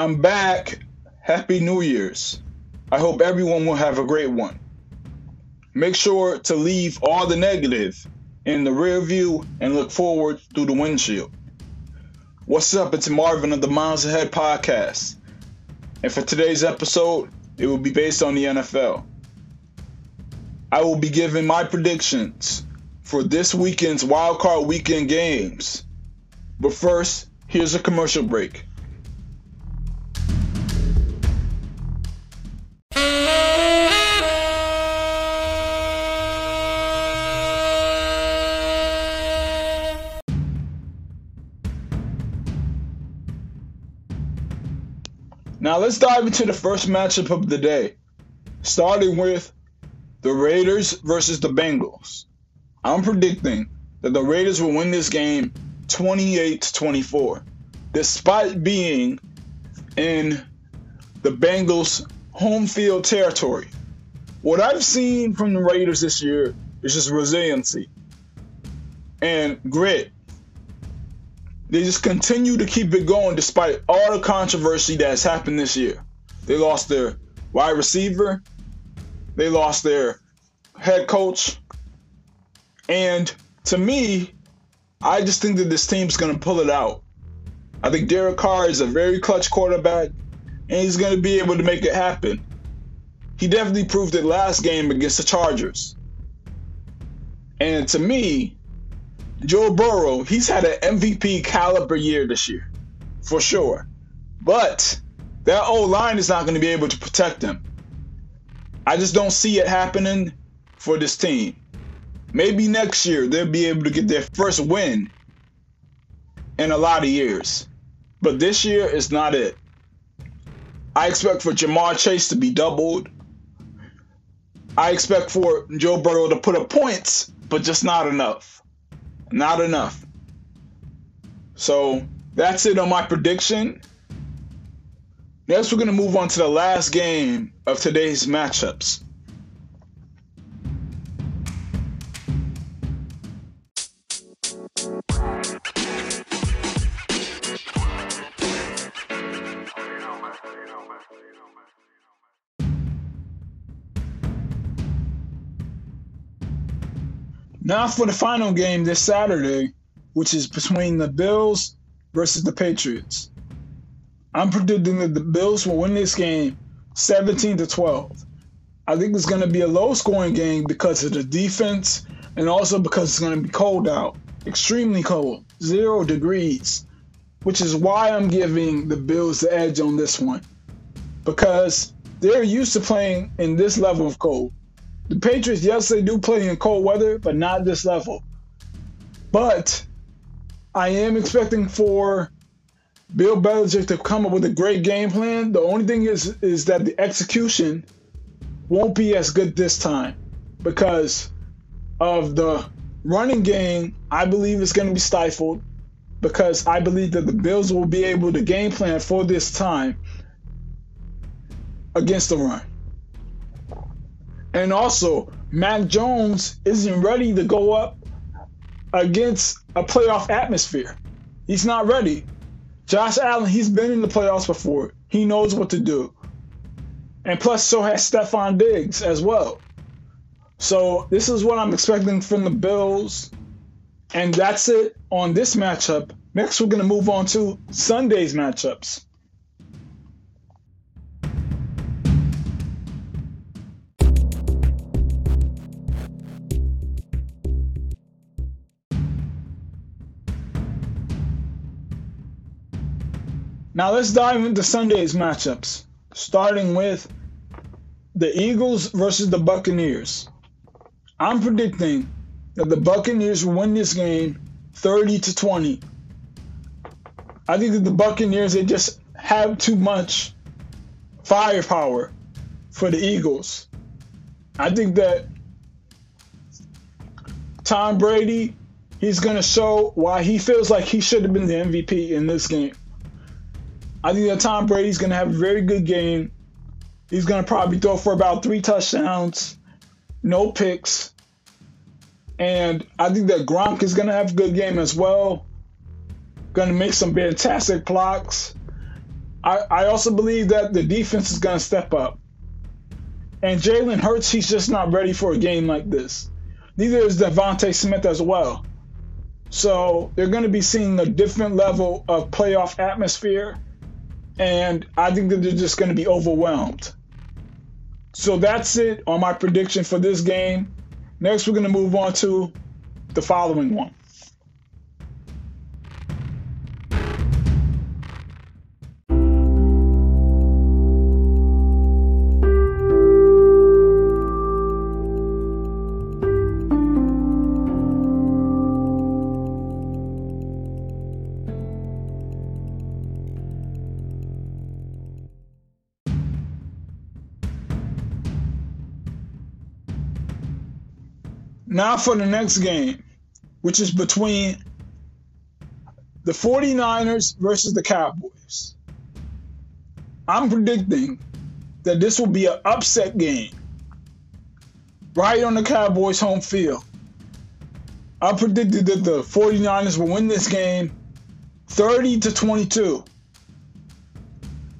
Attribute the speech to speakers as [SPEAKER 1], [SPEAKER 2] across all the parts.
[SPEAKER 1] I'm back. Happy New Year's. I hope everyone will have a great one. Make sure to leave all the negative in the rear view and look forward through the windshield. What's up? It's Marvin of the Miles Ahead podcast. And for today's episode, it will be based on the NFL. I will be giving my predictions for this weekend's wildcard weekend games. But first, here's a commercial break. Now let's dive into the first matchup of the day, starting with the Raiders versus the Bengals. I'm predicting that the Raiders will win this game 28 to 24, despite being in the Bengals' home field territory. What I've seen from the Raiders this year is just resiliency and grit they just continue to keep it going despite all the controversy that has happened this year. They lost their wide receiver, they lost their head coach, and to me, I just think that this team's going to pull it out. I think Derek Carr is a very clutch quarterback, and he's going to be able to make it happen. He definitely proved it last game against the Chargers. And to me, Joe Burrow, he's had an MVP caliber year this year, for sure. But that old line is not going to be able to protect him. I just don't see it happening for this team. Maybe next year they'll be able to get their first win in a lot of years. But this year is not it. I expect for Ja'Marr Chase to be doubled. I expect for Joe Burrow to put up points, but just not enough. Not enough. So that's it on my prediction. Next, we're going to move on to the last game of today's matchups. Now for the final game this Saturday, which is between the Bills versus the Patriots. I'm predicting that the Bills will win this game 17 to 12. I think it's going to be a low scoring game because of the defense and also because it's going to be cold out. Extremely cold, zero degrees, which is why I'm giving the Bills the edge on this one because they're used to playing in this level of cold. The Patriots, yes, they do play in cold weather, but not this level. But I am expecting for Bill Belichick to come up with a great game plan. The only thing is is that the execution won't be as good this time because of the running game. I believe it's going to be stifled because I believe that the Bills will be able to game plan for this time against the run. And also, Mac Jones isn't ready to go up against a playoff atmosphere. He's not ready. Josh Allen, he's been in the playoffs before. He knows what to do. And plus, so has Stefon Diggs as well. So, this is what I'm expecting from the Bills. And that's it on this matchup. Next, we're going to move on to Sunday's matchups. Now let's dive into Sunday's matchups, starting with the Eagles versus the Buccaneers. I'm predicting that the Buccaneers will win this game 30 to 20. I think that the Buccaneers they just have too much firepower for the Eagles. I think that Tom Brady, he's going to show why he feels like he should have been the MVP in this game. I think that Tom Brady's going to have a very good game. He's going to probably throw for about three touchdowns, no picks. And I think that Gronk is going to have a good game as well. Going to make some fantastic blocks. I, I also believe that the defense is going to step up. And Jalen Hurts, he's just not ready for a game like this. Neither is DeVonta Smith as well. So they're going to be seeing a different level of playoff atmosphere. And I think that they're just going to be overwhelmed. So that's it on my prediction for this game. Next, we're going to move on to the following one. Now for the next game, which is between the 49ers versus the Cowboys. I'm predicting that this will be an upset game right on the Cowboys' home field. I predicted that the 49ers will win this game 30 to 22.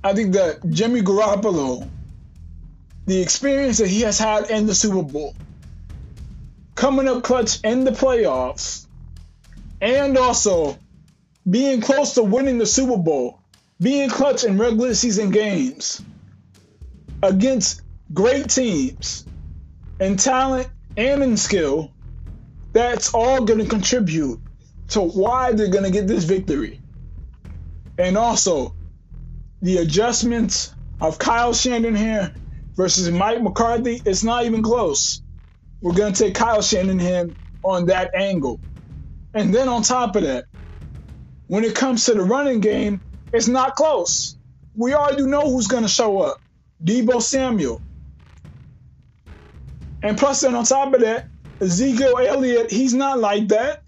[SPEAKER 1] I think that Jimmy Garoppolo, the experience that he has had in the Super Bowl, coming up clutch in the playoffs, and also being close to winning the Super Bowl, being clutch in regular season games against great teams in talent and in skill, that's all going to contribute to why they're going to get this victory. And also, the adjustments of Kyle Shanahan here versus Mike McCarthy, it's not even close. We're going to take Kyle Shanahan on that angle. And then on top of that, when it comes to the running game, it's not close. We already know who's going to show up Deebo Samuel. And plus, then on top of that, Ezekiel Elliott, he's not like that.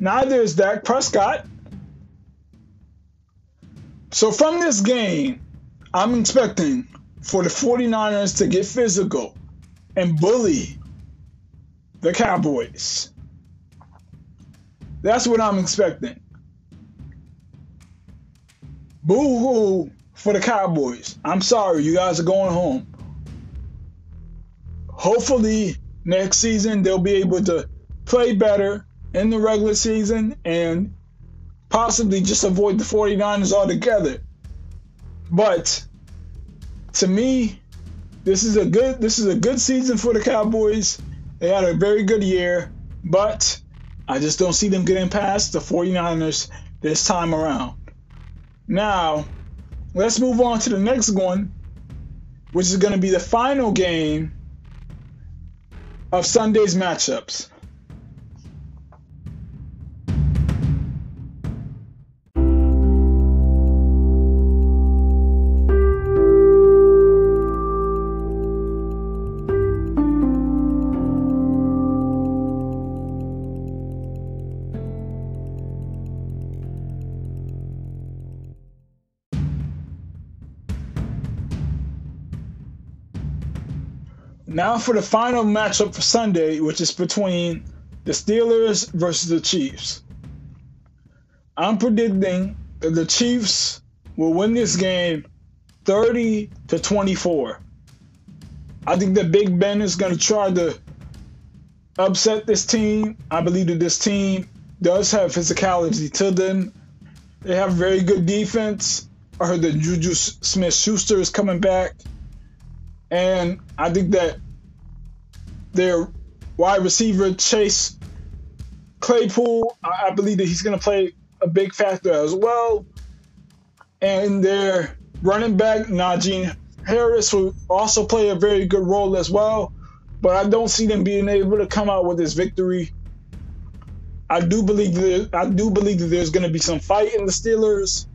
[SPEAKER 1] Neither is Dak Prescott. So from this game, I'm expecting for the 49ers to get physical and bully the Cowboys. That's what I'm expecting. Boo hoo for the Cowboys. I'm sorry, you guys are going home. Hopefully, next season they'll be able to play better in the regular season and possibly just avoid the 49ers altogether. But to me, this is a good this is a good season for the Cowboys. They had a very good year, but I just don't see them getting past the 49ers this time around. Now, let's move on to the next one, which is going to be the final game of Sunday's matchups. Now for the final matchup for Sunday, which is between the Steelers versus the Chiefs. I'm predicting that the Chiefs will win this game 30 to 24. I think that Big Ben is going to try to upset this team. I believe that this team does have physicality to them. They have very good defense. I heard that Juju Smith Schuster is coming back. And I think that their wide receiver Chase Claypool, I, I believe that he's going to play a big factor as well. And their running back Najee Harris will also play a very good role as well. But I don't see them being able to come out with this victory. I do believe that I do believe that there's going to be some fight in the Steelers,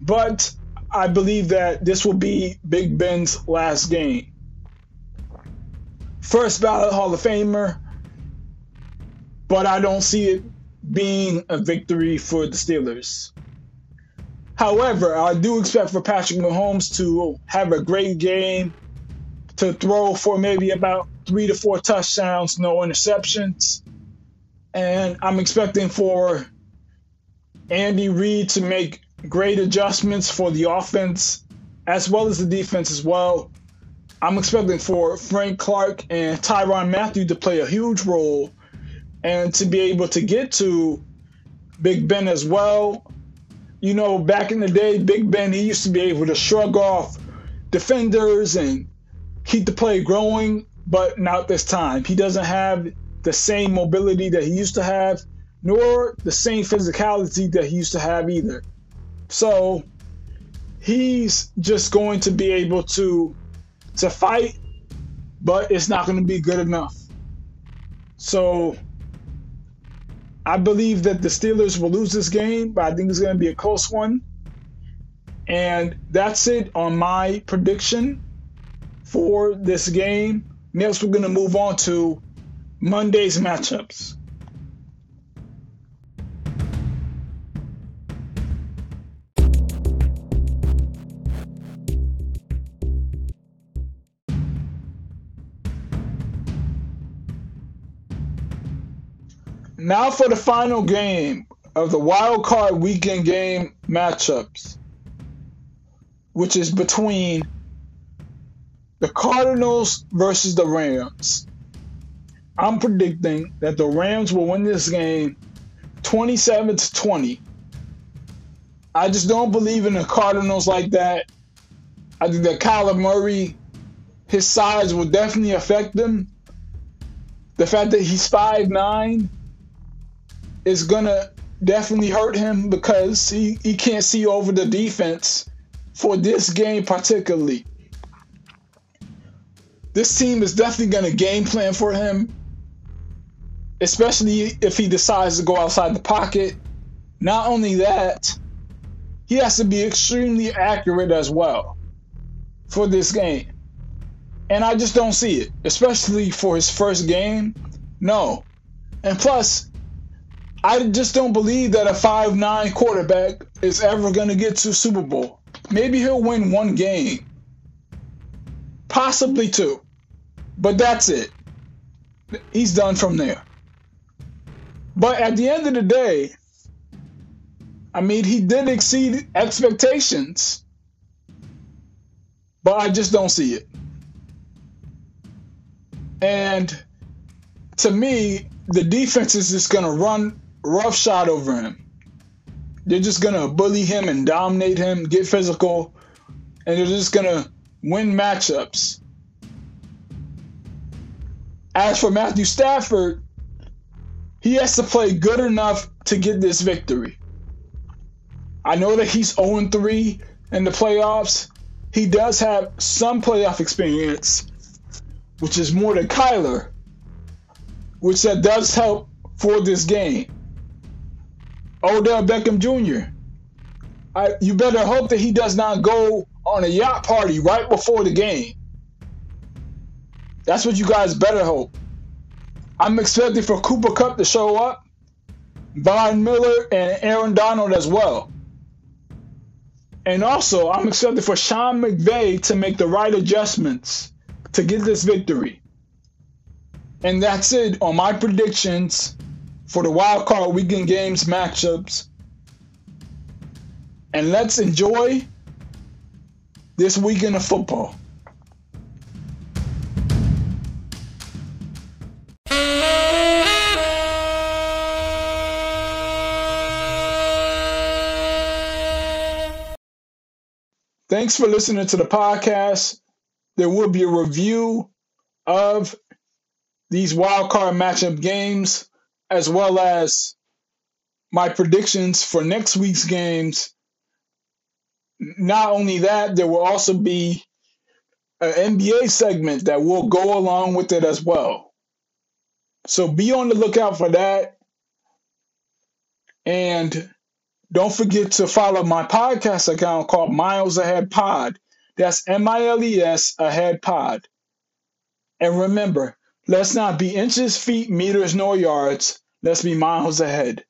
[SPEAKER 1] but I believe that this will be Big Ben's last game first ballot Hall of Famer, but I don't see it being a victory for the Steelers. However, I do expect for Patrick Mahomes to have a great game, to throw for maybe about three to four touchdowns, no interceptions. And I'm expecting for Andy Reid to make great adjustments for the offense as well as the defense as well. I'm expecting for Frank Clark and Tyrann Mathieu to play a huge role and to be able to get to Big Ben as well. You know, back in the day, Big Ben, he used to be able to shrug off defenders and keep the play growing, but not this time. He doesn't have the same mobility that he used to have, nor the same physicality that he used to have either. So he's just going to be able to to fight, but it's not going to be good enough. So I believe that the Steelers will lose this game, but I think it's going to be a close one. And that's it on my prediction for this game. Next, we're going to move on to Monday's matchups. Now for the final game of the wild card weekend game matchups, which is between the Cardinals versus the Rams. I'm predicting that the Rams will win this game 27 to 20. I just don't believe in the Cardinals like that. I think that Kyler Murray, his size will definitely affect them. The fact that he's five nine is gonna definitely hurt him because he, he can't see over the defense for this game particularly. This team is definitely gonna game plan for him, especially if he decides to go outside the pocket. Not only that, he has to be extremely accurate as well for this game. And I just don't see it, especially for his first game. No. And plus, I just don't believe that a five nine quarterback is ever going to get to Super Bowl. Maybe he'll win one game, possibly two, but that's it. He's done from there. But at the end of the day, I mean, he did exceed expectations, but I just don't see it. And to me, the defense is just going to run roughshod over him. They're just gonna bully him and dominate him, get physical, and they're just gonna win matchups. As for Matthew Stafford, he has to play good enough to get this victory. I know that he's 0 3 in the playoffs. He does have some playoff experience, which is more than Kyler, which that does help for this game. Odell Beckham Jr. I, you better hope that he does not go on a yacht party right before the game. That's what you guys better hope. I'm expecting for Cooper Kupp to show up, Von Miller, and Aaron Donald as well. And also, I'm expecting for Sean McVay to make the right adjustments to get this victory. And that's it on my predictions for the wild card weekend games matchups. And let's enjoy this weekend of football. Thanks for listening to the podcast. There will be a review of these wild card matchup games as well as my predictions for next week's games. Not only that, there will also be an NBA segment that will go along with it as well. So be on the lookout for that. And don't forget to follow my podcast account called Miles Ahead Pod. That's M I L E S Ahead Pod. And remember, Let's not be inches, feet, meters, nor yards. Let's be miles ahead.